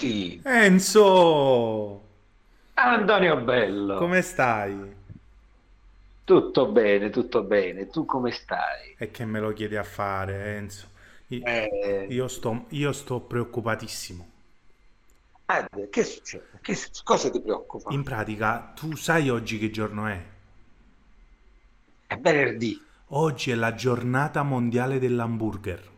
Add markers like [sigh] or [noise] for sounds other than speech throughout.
Pronti? Enzo, Antonio Bello. come stai? Tutto bene, tutto bene. Tu come stai? E che me lo chiedi a fare, Enzo? I- Eh, Io sto, io sto preoccupatissimo. Ed, che succede? Che cosa ti preoccupa? In pratica, tu sai oggi che giorno è? È venerdì. Oggi è la giornata mondiale dell'hamburger.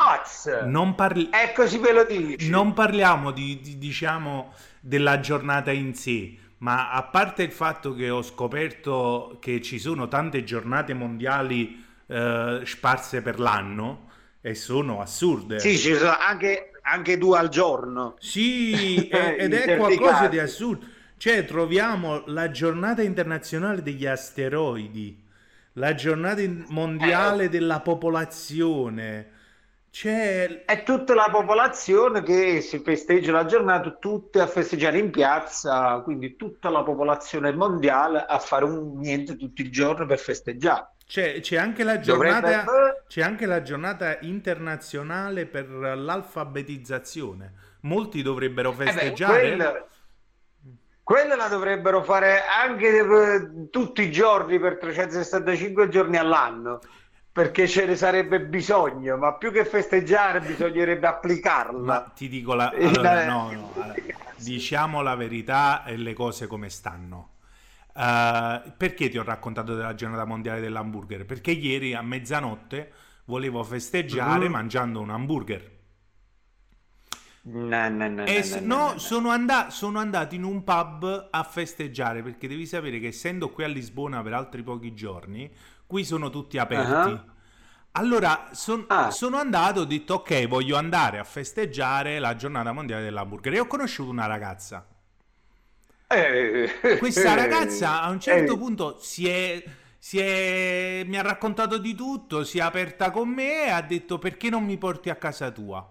Az! Non parli- così ve lo dici. Non parliamo di, di- diciamo, della giornata in sé, ma a parte il fatto che ho scoperto che ci sono tante giornate mondiali eh, sparse per l'anno e sono assurde. Sì, ci sono anche, anche due al giorno. Sì, [laughs] ed è qualcosa di casi. assurdo. Cioè, troviamo la giornata internazionale degli asteroidi, la giornata mondiale della popolazione. C'è È tutta la popolazione che si festeggia la giornata, tutte a festeggiare in piazza, quindi tutta la popolazione mondiale a fare un niente tutti i giorni per festeggiare. C'è, c'è anche la giornata, Dovrebbe... c'è anche la giornata internazionale per l'alfabetizzazione. Molti dovrebbero Eh beh, festeggiare. quella, quella la dovrebbero fare anche eh, tutti i giorni per 365 giorni all'anno, perché ce ne sarebbe bisogno, ma più che festeggiare bisognerebbe Ma applicarla. ti dico la... Eh, allora, eh, no, no, allora, diciamo la verità e le cose come stanno. Eh, perché ti ho raccontato della giornata mondiale dell'hamburger? Perché ieri a mezzanotte volevo festeggiare Mhm. mangiando un hamburger. No, no, no, E no, no, no, no, no. sono, anda- sono andato in un pub a festeggiare perché devi sapere che essendo qui a Lisbona per altri pochi giorni, qui sono tutti aperti. Ah. Allora son- Ah. sono andato, ho detto ok, voglio andare a festeggiare la giornata mondiale dell'hamburger e ho conosciuto una ragazza. Eh, Questa ragazza a un certo eh, punto si è, si è- mi ha raccontato di tutto, si è aperta con me e ha detto perché non mi porti a casa tua?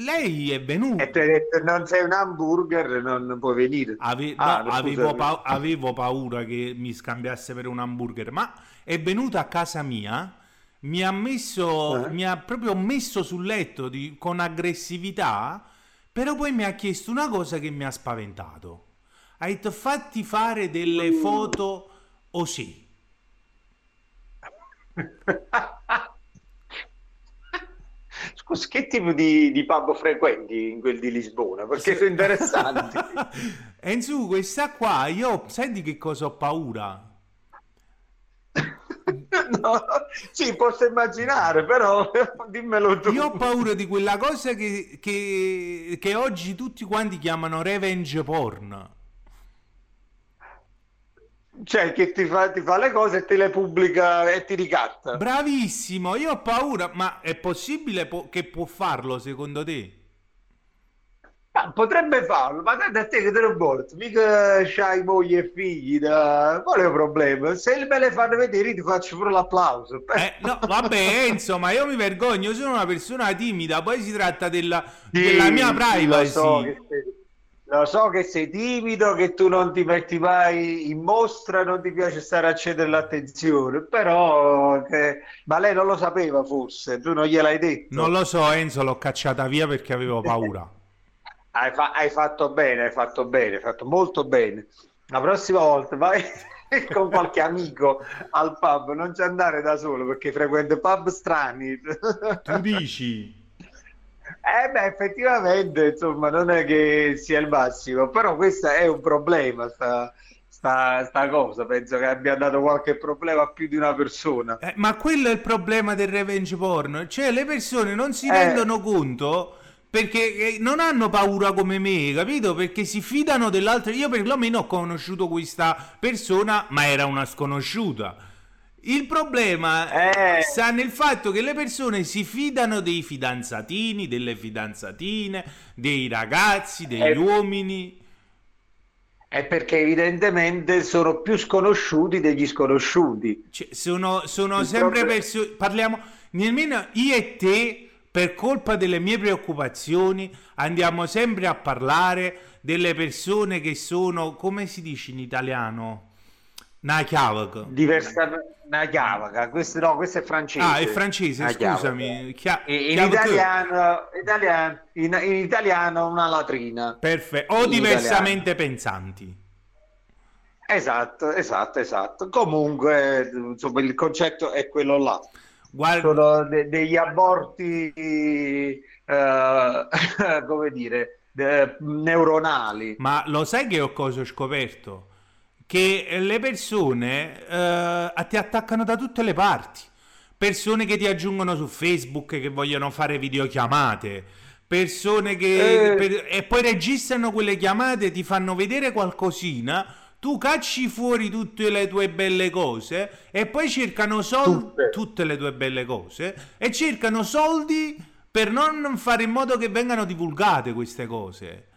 Lei è venuta. E ti hai detto non sei un hamburger, non puoi venire. Ave- Ah, no, avevo, pa- avevo paura che mi scambiasse per un hamburger, ma è venuta a casa mia, mi ha messo, Eh? mi ha proprio messo sul letto di- con aggressività, però poi mi ha chiesto una cosa che mi ha spaventato. Ha detto fatti fare delle Mm. foto così. Scusa, [laughs] che tipo di, di pub frequenti in quel di Lisbona? Perché sono interessanti. [laughs] Enzo, questa qua, io senti che cosa ho paura? [laughs] No, sì, posso immaginare, però [laughs] dimmelo tu. Io ho paura di quella cosa che, che- che oggi tutti quanti chiamano revenge porn. Cioè, che ti fa, ti fa le cose e te le pubblica e ti ricatta. Bravissimo, io ho paura, ma è possibile po- che può farlo secondo te? Ah, potrebbe farlo, ma guarda a te che te lo porti, mica c'hai moglie e figli, da... qual è il problema? Se me le fanno vedere ti faccio pure l'applauso. Eh, no, vabbè, [laughs] insomma, io mi vergogno, sono una persona timida, poi si tratta della, Sì, della mia privacy. Lo so, che lo so che sei timido, che tu non ti metti mai in mostra, non ti piace stare a cedere l'attenzione, però che- ma lei non lo sapeva forse, tu non gliel'hai detto. Non lo so, Enzo, l'ho cacciata via perché avevo paura. [laughs] Hai, fa- hai fatto bene, hai fatto bene, hai fatto molto bene. La prossima volta vai [laughs] con qualche amico al pub, non ci andare da solo perché frequento pub strani. Tu dici? Eh beh, effettivamente, insomma, non è che sia il massimo, però questo è un problema, sta, sta, sta cosa. Penso che abbia dato qualche problema a più di una persona. Eh, ma quello è il problema del revenge porn, cioè le persone non si Eh. rendono conto perché eh, non hanno paura come me, capito? Perché si fidano dell'altro. Io perlomeno ho conosciuto questa persona, ma era una sconosciuta. Il problema Eh. sta nel fatto che le persone si fidano dei fidanzatini, delle fidanzatine, dei ragazzi, degli Eh. uomini. È perché evidentemente sono più sconosciuti degli sconosciuti. Cioè, sono, sono sempre persone. Parliamo nemmeno io e te, per colpa delle mie preoccupazioni, andiamo sempre a parlare delle persone che sono, come si dice in italiano? Una chiavaca. Diversamente. Una chiavaca, questo, no, questo è francese. Ah, è francese, Una scusami. Chia- In, in italiano, italiano- in, in italiano una latrina. Perfetto. O diversamente pensanti. Esatto, esatto, esatto. Comunque, insomma, il concetto è quello là. Guarda, Sono de- degli aborti, eh, [laughs] come dire, de- neuronali. ma lo sai che ho cosa ho scoperto? Che le persone eh, ti attaccano da tutte le parti. Persone che ti aggiungono su Facebook che vogliono fare videochiamate. Persone che... Eh. per- e poi registrano quelle chiamate, ti fanno vedere qualcosina. Tu cacci fuori tutte le tue belle cose e poi cercano soldi, Tutte. tutte le tue belle cose e cercano soldi per non fare in modo che vengano divulgate queste cose.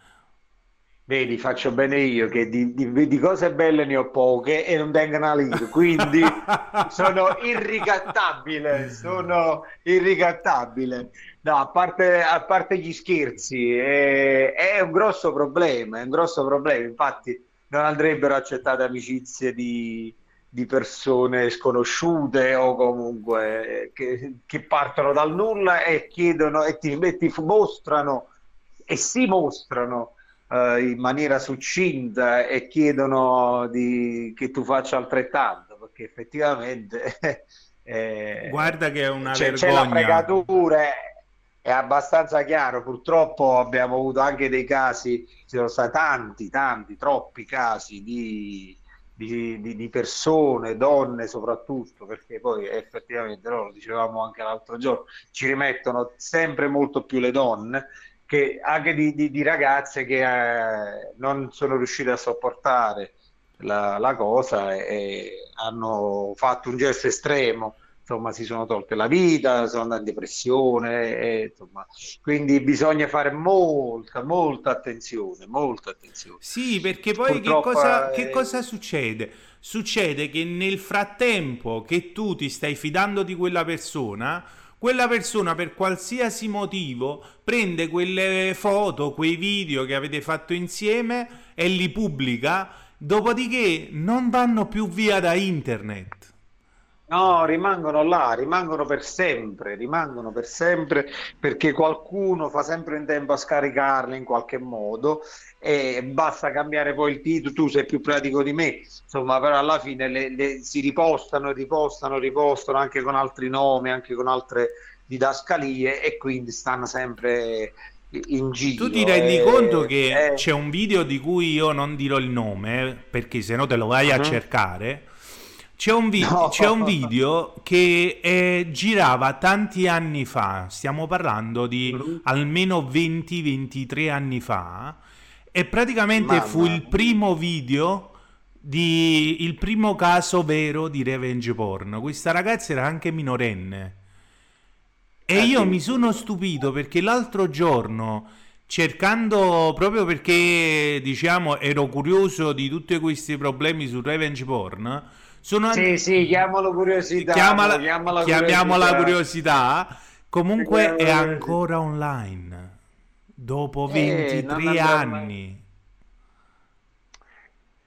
Vedi, faccio bene io che di, di- di cose belle ne ho poche e non vengono a lire, quindi [laughs] sono irricattabile, sono irricattabile. No, a parte, a parte gli scherzi, è, è un grosso problema, è un grosso problema. Infatti non andrebbero accettate amicizie di, di persone sconosciute o comunque che, che partono dal nulla e chiedono e ti, e ti mostrano e si mostrano eh, in maniera succinta e chiedono di- che tu faccia altrettanto, perché effettivamente [laughs] eh, Guarda che è una c'è, c'è la vergogna. fregatura, è, è abbastanza chiaro. Purtroppo abbiamo avuto anche dei casi, ci sono stati tanti, tanti, troppi casi di, di- di- di persone, donne soprattutto, perché poi effettivamente, no, lo dicevamo anche l'altro giorno, ci rimettono sempre molto più le donne che anche di, di- di ragazze che eh, non sono riuscite a sopportare la, la cosa e, hanno fatto un gesto estremo, insomma, si sono tolte la vita, sono andate in depressione, e, insomma, quindi bisogna fare molta, molta attenzione, molta attenzione. Sì, perché poi che cosa, eh, che cosa succede? Succede che nel frattempo che tu ti stai fidando di quella persona, quella persona per qualsiasi motivo prende quelle foto, quei video che avete fatto insieme e li pubblica, dopodiché non vanno più via da internet. No, rimangono là, rimangono per sempre, rimangono per sempre perché qualcuno fa sempre in tempo a scaricarli in qualche modo e basta cambiare poi il titolo, tu sei più pratico di me, insomma, però alla fine le- le- si ripostano, ripostano, ripostano anche con altri nomi, anche con altre didascalie e quindi stanno sempre in giro. Tu ti rendi e- conto che eh, c'è un video di cui io non dirò il nome, eh, perché se no te lo vai a Mhm. cercare. C'è un, vi- No. c'è un video che eh, girava tanti anni fa, stiamo parlando di Mhm. almeno 20-23 anni fa, e praticamente Mamma fu il primo video di il primo caso vero di revenge porn. Questa ragazza era anche minorenne. E Eh, io sì. mi sono stupito perché l'altro giorno, cercando proprio perché diciamo ero curioso di tutti questi problemi sul revenge porn, sono and- Sì, sì, chiamalo curiosità, chiamala- chiamala chiamiamola curiosità. curiosità. Comunque è ancora online dopo Eh, non 23 andrà mai. anni.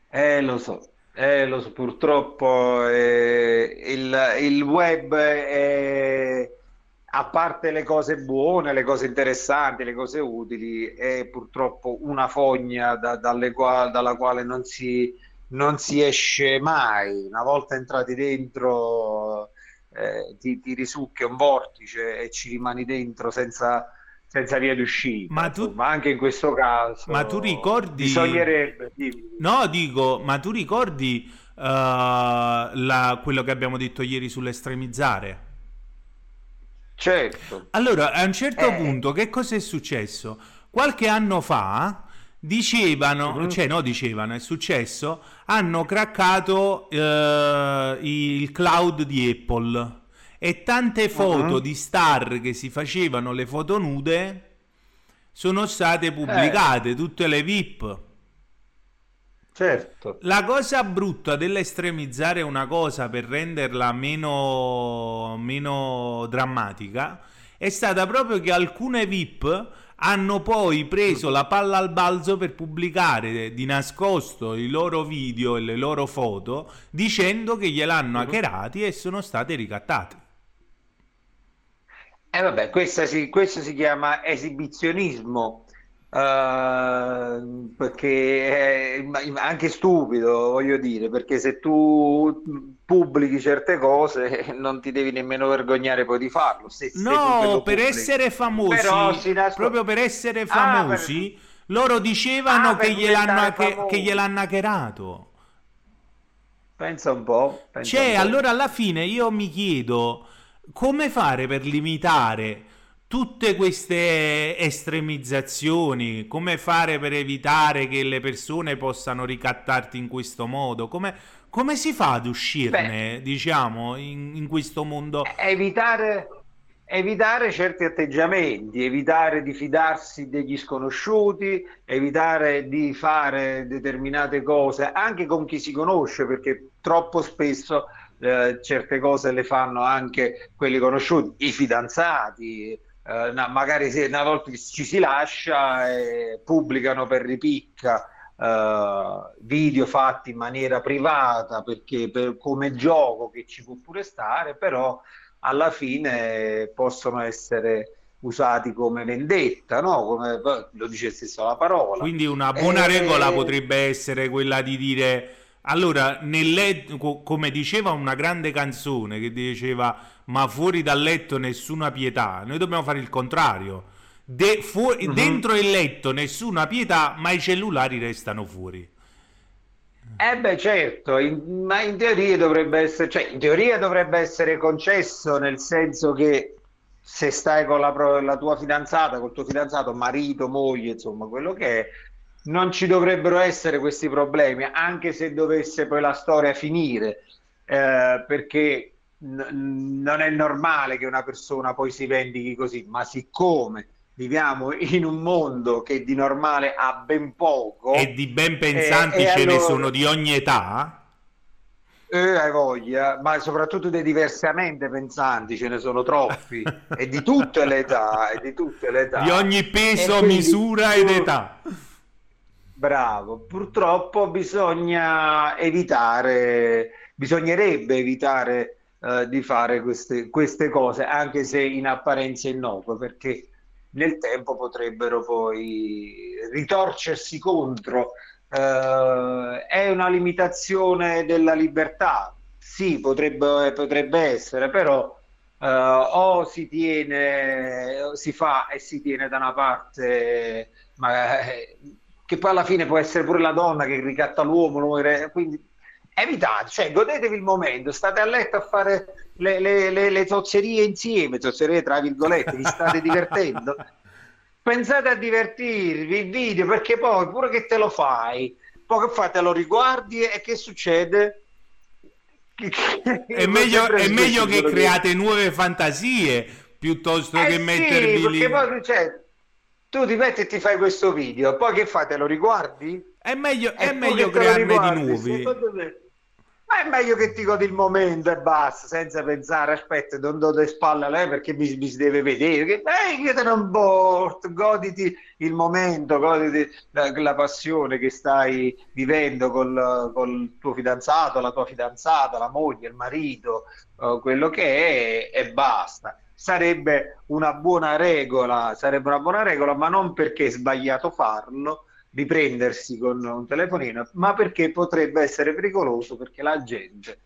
Eh, lo so, eh, lo so, purtroppo eh, il, il web è, a parte le cose buone, le cose interessanti, le cose utili, è purtroppo una fogna da- dalle dalla quale non si, non si esce mai. Una volta entrati dentro, eh, ti, ti risucchia un vortice e ci rimani dentro senza, senza via d'uscita. Ma tu- Insomma, anche in questo caso Ma tu ricordi- bisognerebbe, dimmi. No, dico, ma tu ricordi eh, la- quello che abbiamo detto ieri sull'estremizzare? Certo. Allora, a un certo Eh. punto, che cosa è successo? Qualche anno fa dicevano, Mhm. cioè no, dicevano, è successo, hanno craccato eh, il cloud di Apple e tante foto Mhm. di star che si facevano le foto nude sono state pubblicate, tutte le VIP. Certo. La cosa brutta dell'estremizzare una cosa per renderla meno, meno drammatica è stata proprio che alcune VIP hanno poi preso la palla al balzo per pubblicare di nascosto i loro video e le loro foto dicendo che gliel'hanno hackerati e sono state ricattate. E eh vabbè, questo si, questo si chiama esibizionismo, uh, perché è anche stupido, voglio dire, perché se tu pubblichi certe cose [laughs] non ti devi nemmeno vergognare poi di farlo. Se, no, se per essere famosi, nasco... proprio per essere famosi, ah, per... loro dicevano ah, che, gliel'hanno, che, che gliel'hanno hackerato. Pensa un po'. Pensa cioè, un po'. allora alla fine io mi chiedo come fare per limitare tutte queste estremizzazioni, come fare per evitare che le persone possano ricattarti in questo modo? Come, come si fa ad uscirne, Beh, diciamo, in, in, questo mondo? Evitare, evitare certi atteggiamenti, evitare di fidarsi degli sconosciuti, evitare di fare determinate cose anche con chi si conosce, perché troppo spesso eh, certe cose le fanno anche quelli conosciuti, i fidanzati, eh, magari se una volta ci si lascia e pubblicano per ripicca eh, video fatti in maniera privata perché per, come gioco che ci può pure stare, però alla fine possono essere usati come vendetta, no? come lo dice stesso la parola. Quindi una buona e... regola potrebbe essere quella di dire allora, nel letto, come diceva una grande canzone che diceva ma fuori dal letto nessuna pietà, noi dobbiamo fare il contrario. De, fuori, uh-huh. Dentro il letto nessuna pietà, ma i cellulari restano fuori. Eh beh certo, in, ma in teoria dovrebbe essere, cioè in teoria dovrebbe essere concesso nel senso che se stai con la, la tua fidanzata, col tuo fidanzato, marito, moglie, insomma, quello che è, non ci dovrebbero essere questi problemi, anche se dovesse poi la storia finire, eh, perché n- non è normale che una persona poi si vendichi così, ma siccome viviamo in un mondo che di normale ha ben poco e di ben pensanti eh, ce allora... ne sono di ogni età. Eh, hai voglia, ma soprattutto dei diversamente pensanti ce ne sono troppi [laughs] e di tutte le età, e di tutte le età. Di ogni peso, misura ed età. Bravo, purtroppo bisogna evitare, bisognerebbe evitare eh, di fare queste, queste, cose, anche se in apparenza innocue, perché nel tempo potrebbero poi ritorcersi contro. Eh, è una limitazione della libertà, sì, potrebbe, potrebbe essere, però eh, o si tiene, si fa e si tiene da una parte, ma eh, che poi alla fine può essere pure la donna che ricatta l'uomo, quindi evitate, cioè godetevi il momento, state a letto a fare le, le, le, le zozzerie insieme, zozzerie tra virgolette, vi state divertendo. [laughs] Pensate a divertirvi, il video, perché poi pure che te lo fai, poi che fai, te lo riguardi e che succede? È meglio, è meglio che create nuove fantasie piuttosto eh che sì, mettervi lì. Poi, cioè, tu ti metti e ti fai questo video, poi che fai? Te lo riguardi? È meglio, è meglio crearne di nuovi. Ma è meglio che ti godi il momento e basta, senza pensare, aspetta, non do le spalle a lei perché mi, mi si deve vedere. Che, eh, io te non porto, goditi il momento, goditi la, la passione che stai vivendo col, col, tuo fidanzato, la tua fidanzata, la moglie, il marito, uh, quello che è, e basta sarebbe una buona regola, sarebbe una buona regola, ma non perché è sbagliato farlo, di prendersi con un telefonino, ma perché potrebbe essere pericoloso perché la gente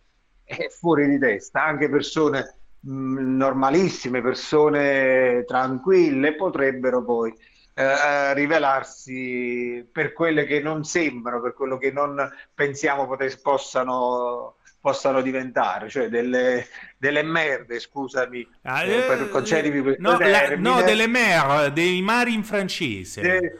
è fuori di testa, anche persone mh, normalissime, persone tranquille potrebbero poi eh, rivelarsi per quelle che non sembrano, per quello che non pensiamo potes- possano possano diventare, cioè delle, delle merde, scusami, ah, eh, per, concedimi questo no, la, no, delle mer, dei mari in francese. De,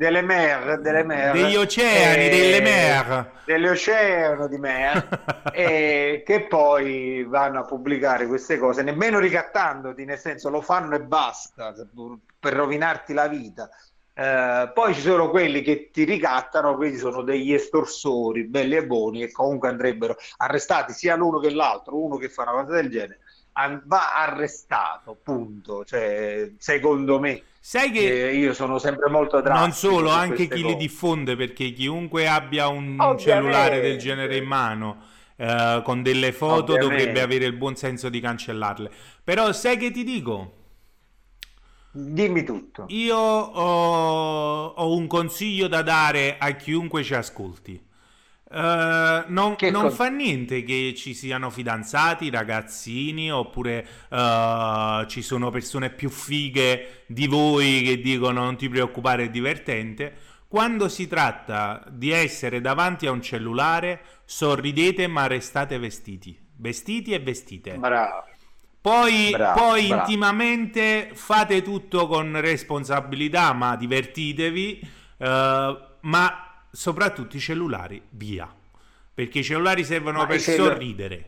delle mer, delle mer. Degli oceani, eh, delle mer. Dell'oceano di mer, [laughs] e che poi vanno a pubblicare queste cose, nemmeno ricattandoti, nel senso lo fanno e basta, per rovinarti la vita. Eh, poi ci sono quelli che ti ricattano, quindi sono degli estorsori belli e buoni e comunque andrebbero arrestati sia l'uno che l'altro, uno che fa una cosa del genere va arrestato, punto. Cioè, secondo me. Sai che eh, io sono sempre molto drastico. Non solo, anche chi cose. li diffonde, perché chiunque abbia un Ovviamente. cellulare del genere in mano eh, con delle foto Ovviamente. dovrebbe avere il buon senso di cancellarle. Però sai che ti dico? Dimmi tutto. Io ho, ho un consiglio da dare a chiunque ci ascolti. Uh, non, non fa niente che ci siano fidanzati, ragazzini, oppure uh, ci sono persone più fighe di voi che dicono non ti preoccupare, è divertente. Quando si tratta di essere davanti a un cellulare, sorridete ma restate vestiti. Vestiti e vestite. Bravo. Poi, bravo, poi bravo. intimamente fate tutto con responsabilità, ma divertitevi. Uh, ma soprattutto i cellulari via perché i cellulari servono Ma per cellu- sorridere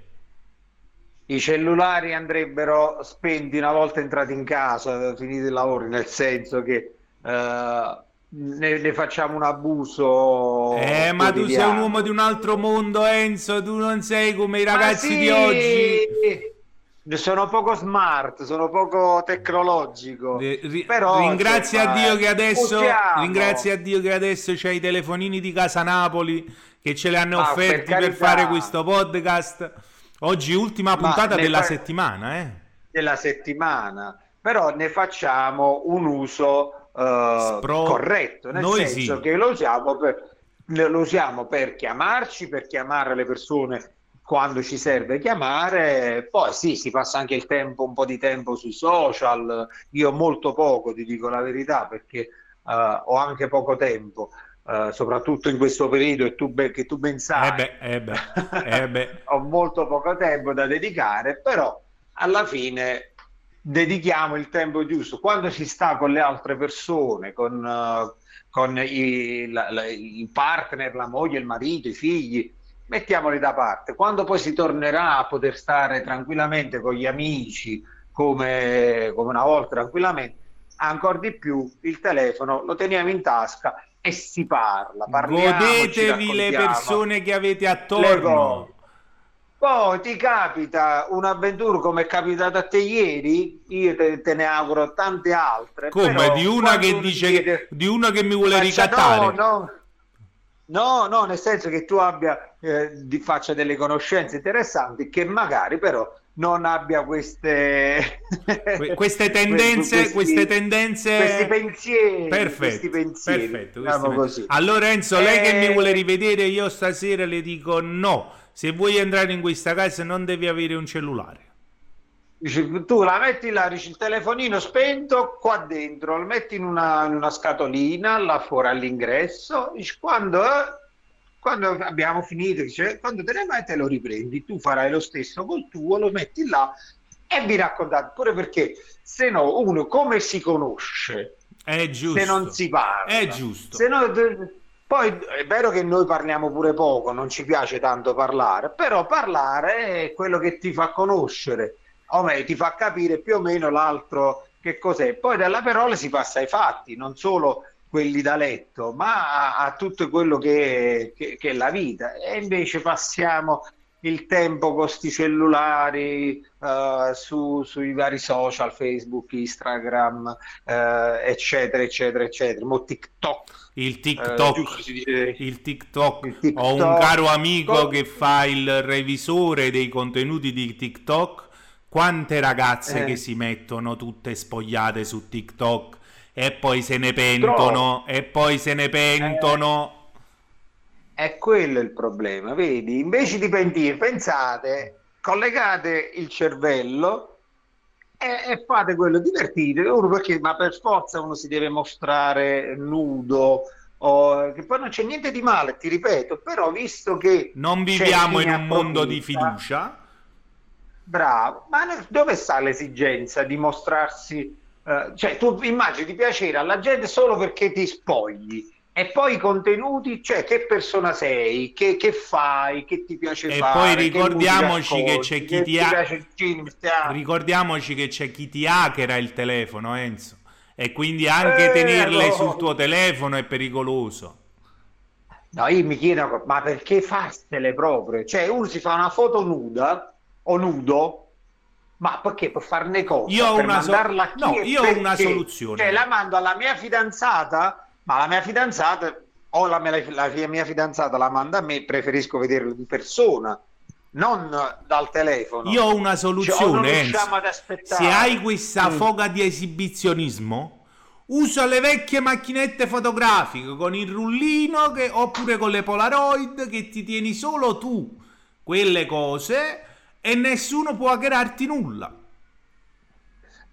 i cellulari andrebbero spenti una volta entrati in casa finiti il lavoro nel senso che uh, ne, ne, facciamo un abuso eh ma tu sei un uomo di un altro mondo Enzo tu non sei come i ragazzi sì! di oggi sono poco smart, sono poco tecnologico. Ri- però, ringrazia a Dio che adesso ringrazia a Dio che adesso c'hai i telefonini di Casa Napoli che ce li hanno ah, offerti per, per, fare questo podcast. Oggi ultima puntata della fa... settimana, eh? Della settimana. Però ne facciamo un uso uh, Spro... corretto, nel Noi senso sì. che lo usiamo per lo usiamo per chiamarci, per chiamare le persone quando ci serve chiamare, poi sì, si passa anche il tempo, un po' di tempo sui social, io molto poco, ti dico la verità, perché uh, ho anche poco tempo. Uh, soprattutto in questo periodo e tu che tu ben sai eh beh, eh beh, eh beh. [laughs] ho molto poco tempo da dedicare però alla fine dedichiamo il tempo giusto quando si sta con le altre persone con, uh, con i, la, la, i partner, la moglie, il marito, i figli mettiamoli da parte. Quando poi si tornerà a poter stare tranquillamente con gli amici, come, come una volta tranquillamente, ancora di più il telefono lo teniamo in tasca e si parla. Godetevi le persone che avete attorno. Poi ti capita un'avventura come è capitato a te ieri, io te, te ne auguro tante altre. Come di una che dice chiede... di una che mi vuole ricattare. No, no No, no, nel senso che tu abbia, eh, di, faccia delle conoscenze interessanti che magari però non abbia queste, [laughs] queste tendenze, questi, queste tendenze, questi pensieri. Perfetto, questi pensieri, perfetto diciamo così. Allora Enzo, lei che mi vuole rivedere, io stasera le dico no. Se vuoi entrare in questa casa non devi avere un cellulare. Tu la metti là, dici il telefonino spento qua dentro, lo metti in una, in una scatolina là fuori all'ingresso, dici, quando, quando abbiamo finito, dice, quando te ne vai te lo riprendi, tu farai lo stesso col tuo, lo metti là e vi raccontate, pure perché se no uno come si conosce? È giusto. Se non si parla. È giusto. Se no, poi è vero che noi parliamo pure poco, non ci piace tanto parlare, però parlare è quello che ti fa conoscere o meglio ti fa capire più o meno l'altro che cos'è. Poi dalla parola si passa ai fatti, non solo quelli da letto, ma a, a tutto quello che, che, che, è la vita. E invece passiamo il tempo con questi cellulari uh, su, sui vari social, Facebook, Instagram, uh, eccetera, eccetera, eccetera. Mo TikTok. Il TikTok, uh, il TikTok. il TikTok. Ho un caro amico che fa il revisore dei contenuti di TikTok quante ragazze eh. che si mettono tutte spogliate su TikTok e poi se ne pentono Troppo. e poi se ne pentono. Eh, è quello il problema, vedi? Invece di pentire, pensate, collegate il cervello e, e fate quello, divertite, uno perché ma per forza uno si deve mostrare nudo o, che poi non c'è niente di male, ti ripeto, però visto che non viviamo in un mondo di fiducia Bravo, ma dove sta l'esigenza di mostrarsi? Uh, cioè, tu immagini di piacere alla gente solo perché ti spogli e poi i contenuti, cioè che persona sei, che, che fai, che ti piace e fare. E poi ricordiamoci che, c'è chi ti, ha... ricordiamoci che c'è chi ti hackera il telefono, Enzo. E quindi anche eh, tenerle no. sul tuo telefono è pericoloso. No, io mi chiedo, ma perché farsele proprio? Cioè, uno si fa una foto nuda o nudo, Ma perché? Per farne cosa? Io ho per una, so- no, io ho una soluzione. Cioè, la mando alla mia fidanzata, ma la mia fidanzata o la mia, la mia fidanzata la manda a me, preferisco vederlo di persona, non dal telefono. Io ho una Cioè, soluzione, aspettare. Se hai questa Mm. foga di esibizionismo, usa le vecchie macchinette fotografiche con il rullino che- oppure con le Polaroid che ti tieni solo tu quelle cose e nessuno può hackerarti nulla.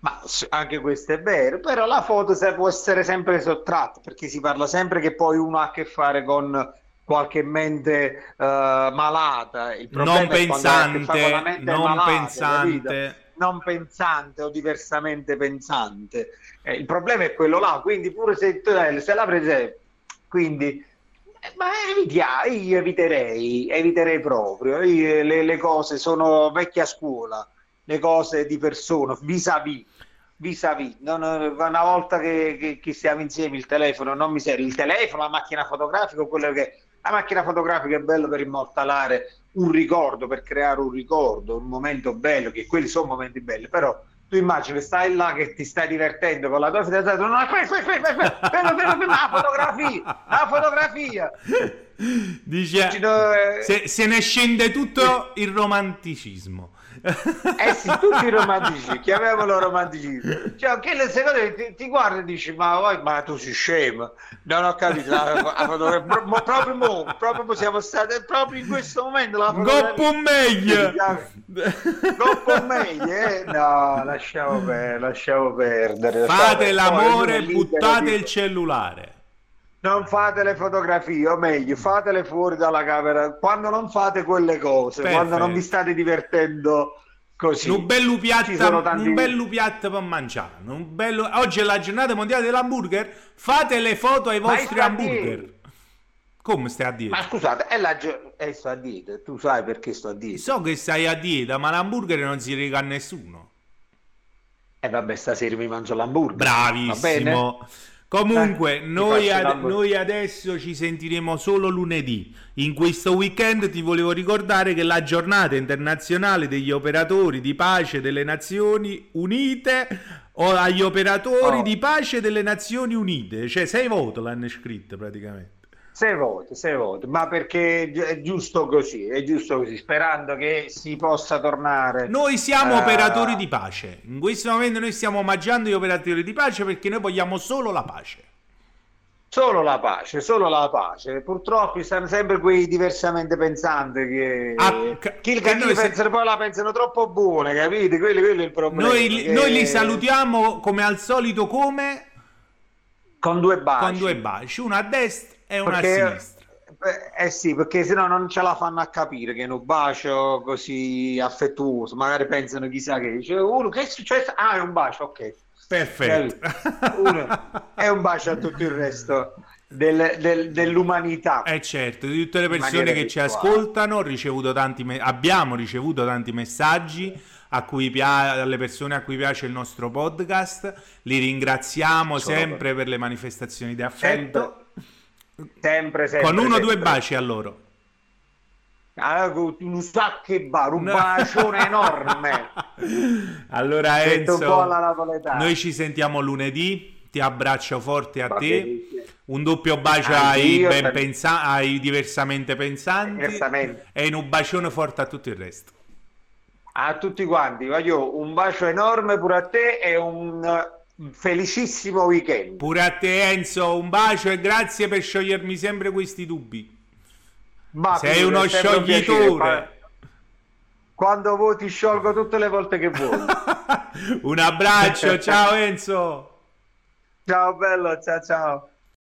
Ma anche questo è vero, però la foto può essere sempre sottratta, perché si parla sempre che poi uno ha a che fare con qualche mente eh, malata. Il problema Non pensante, mente non malata, pensante. capito? non pensante o diversamente pensante. Eh, il problema è quello là, quindi pure se tu se la preservi, quindi ma evitia- io eviterei, eviterei proprio. Io- le, le cose sono vecchia scuola, le cose di persona, vis-à-vis. Vis-à-vis, Non- una volta che, che- che stiamo insieme il telefono non mi serve il telefono, la macchina fotografica, quello che la macchina fotografica è bello per immortalare un ricordo, per creare un ricordo, un momento bello, che quelli sono momenti belli, però tu immagini, stai là che ti stai divertendo con la tua fidanzata, no, aspetta, aspetta, fermo, fermo, fermo, la fotografia, la fotografia. Dice, eh, se, se ne scende tutto il romanticismo. Eh sì, tutti i romantici, chiamiamolo romanticismo. Cioè, che le seconde ti, ti guardi e dici, ma, vai, ma tu sei scemo. Non ho capito, la, la fotografia- pro- mo- proprio mo, proprio mo siamo stati, proprio in questo momento la fotografia- Goppo meglio! Troppo meglio, eh? No, lasciamo, per- lasciamo perdere. Fate l'amore buttate il cellulare. Non fate le fotografie, o meglio, fatele fuori dalla camera quando non fate quelle cose, Perfetto. quando non vi state divertendo così. Un bello Ci piatto, tanti- un bello piatto per mangiare. Bello... Oggi è la giornata mondiale dell'hamburger. Fate le foto ai vostri hamburger. Come stai a dire? Ma scusate, è la gio- eh, sto a dieta, tu sai perché sto a dieta. So che stai a dieta, ma l'hamburger non si rega a nessuno. E vabbè, stasera mi mangio l'hamburger. Bravissimo. Comunque, Eh, noi, ad- noi adesso ci sentiremo solo lunedì. In questo weekend ti volevo ricordare che la giornata internazionale degli operatori di pace delle Nazioni Unite o agli operatori Oh. di pace delle Nazioni Unite. Cioè, sei voto l'hanno scritto praticamente. Sei volte, sei volte, ma perché è giusto così, è giusto così, sperando che si possa tornare. Noi siamo eh, operatori di pace. In questo momento noi stiamo omaggiando gli operatori di pace perché noi vogliamo solo la pace. Solo la pace, solo la pace. Purtroppo ci stanno sempre quei diversamente pensanti che, Ah, chi, che che noi se- pensano, poi la pensano troppo buone, capite? Quello, quello è il problema. Noi, li- che- noi li salutiamo come al solito come con due baci. con due baci, uno a destra e uno a Perché- sinistra. Eh, eh sì, perché sennò non ce la fanno a capire che è un bacio così affettuoso. Magari pensano chissà che dice uno che è successo? Ah, è un bacio, ok. Perfetto. Uno è un bacio a tutto il resto del- del- dell'umanità. Eh certo, di tutte le persone che ci virtuale. ascoltano, ricevuto tanti me- abbiamo ricevuto tanti messaggi a cui pia- alle persone a cui piace il nostro podcast. Li ringraziamo Sono sempre per le manifestazioni di affetto. Sempre, sempre. Con uno o due sempre. baci a loro. Ah, un sacco e bar, un No. bacione enorme. [laughs] allora Detto un po' alla Enzo, noi ci sentiamo lunedì. Ti abbraccio forte a Va te. benissimo. Un doppio bacio ai, pensa- ai diversamente pensanti Diversamente. e un bacione forte a tutto il resto. A tutti quanti, voglio un bacio enorme pure a te e un felicissimo weekend. Pure a te Enzo, un bacio e grazie per sciogliermi sempre questi dubbi. Ma Sei uno piacere, scioglitore. ma- Quando vuoi ti sciolgo tutte le volte che vuoi. [laughs] un abbraccio, ciao Enzo. ciao bello, ciao ciao.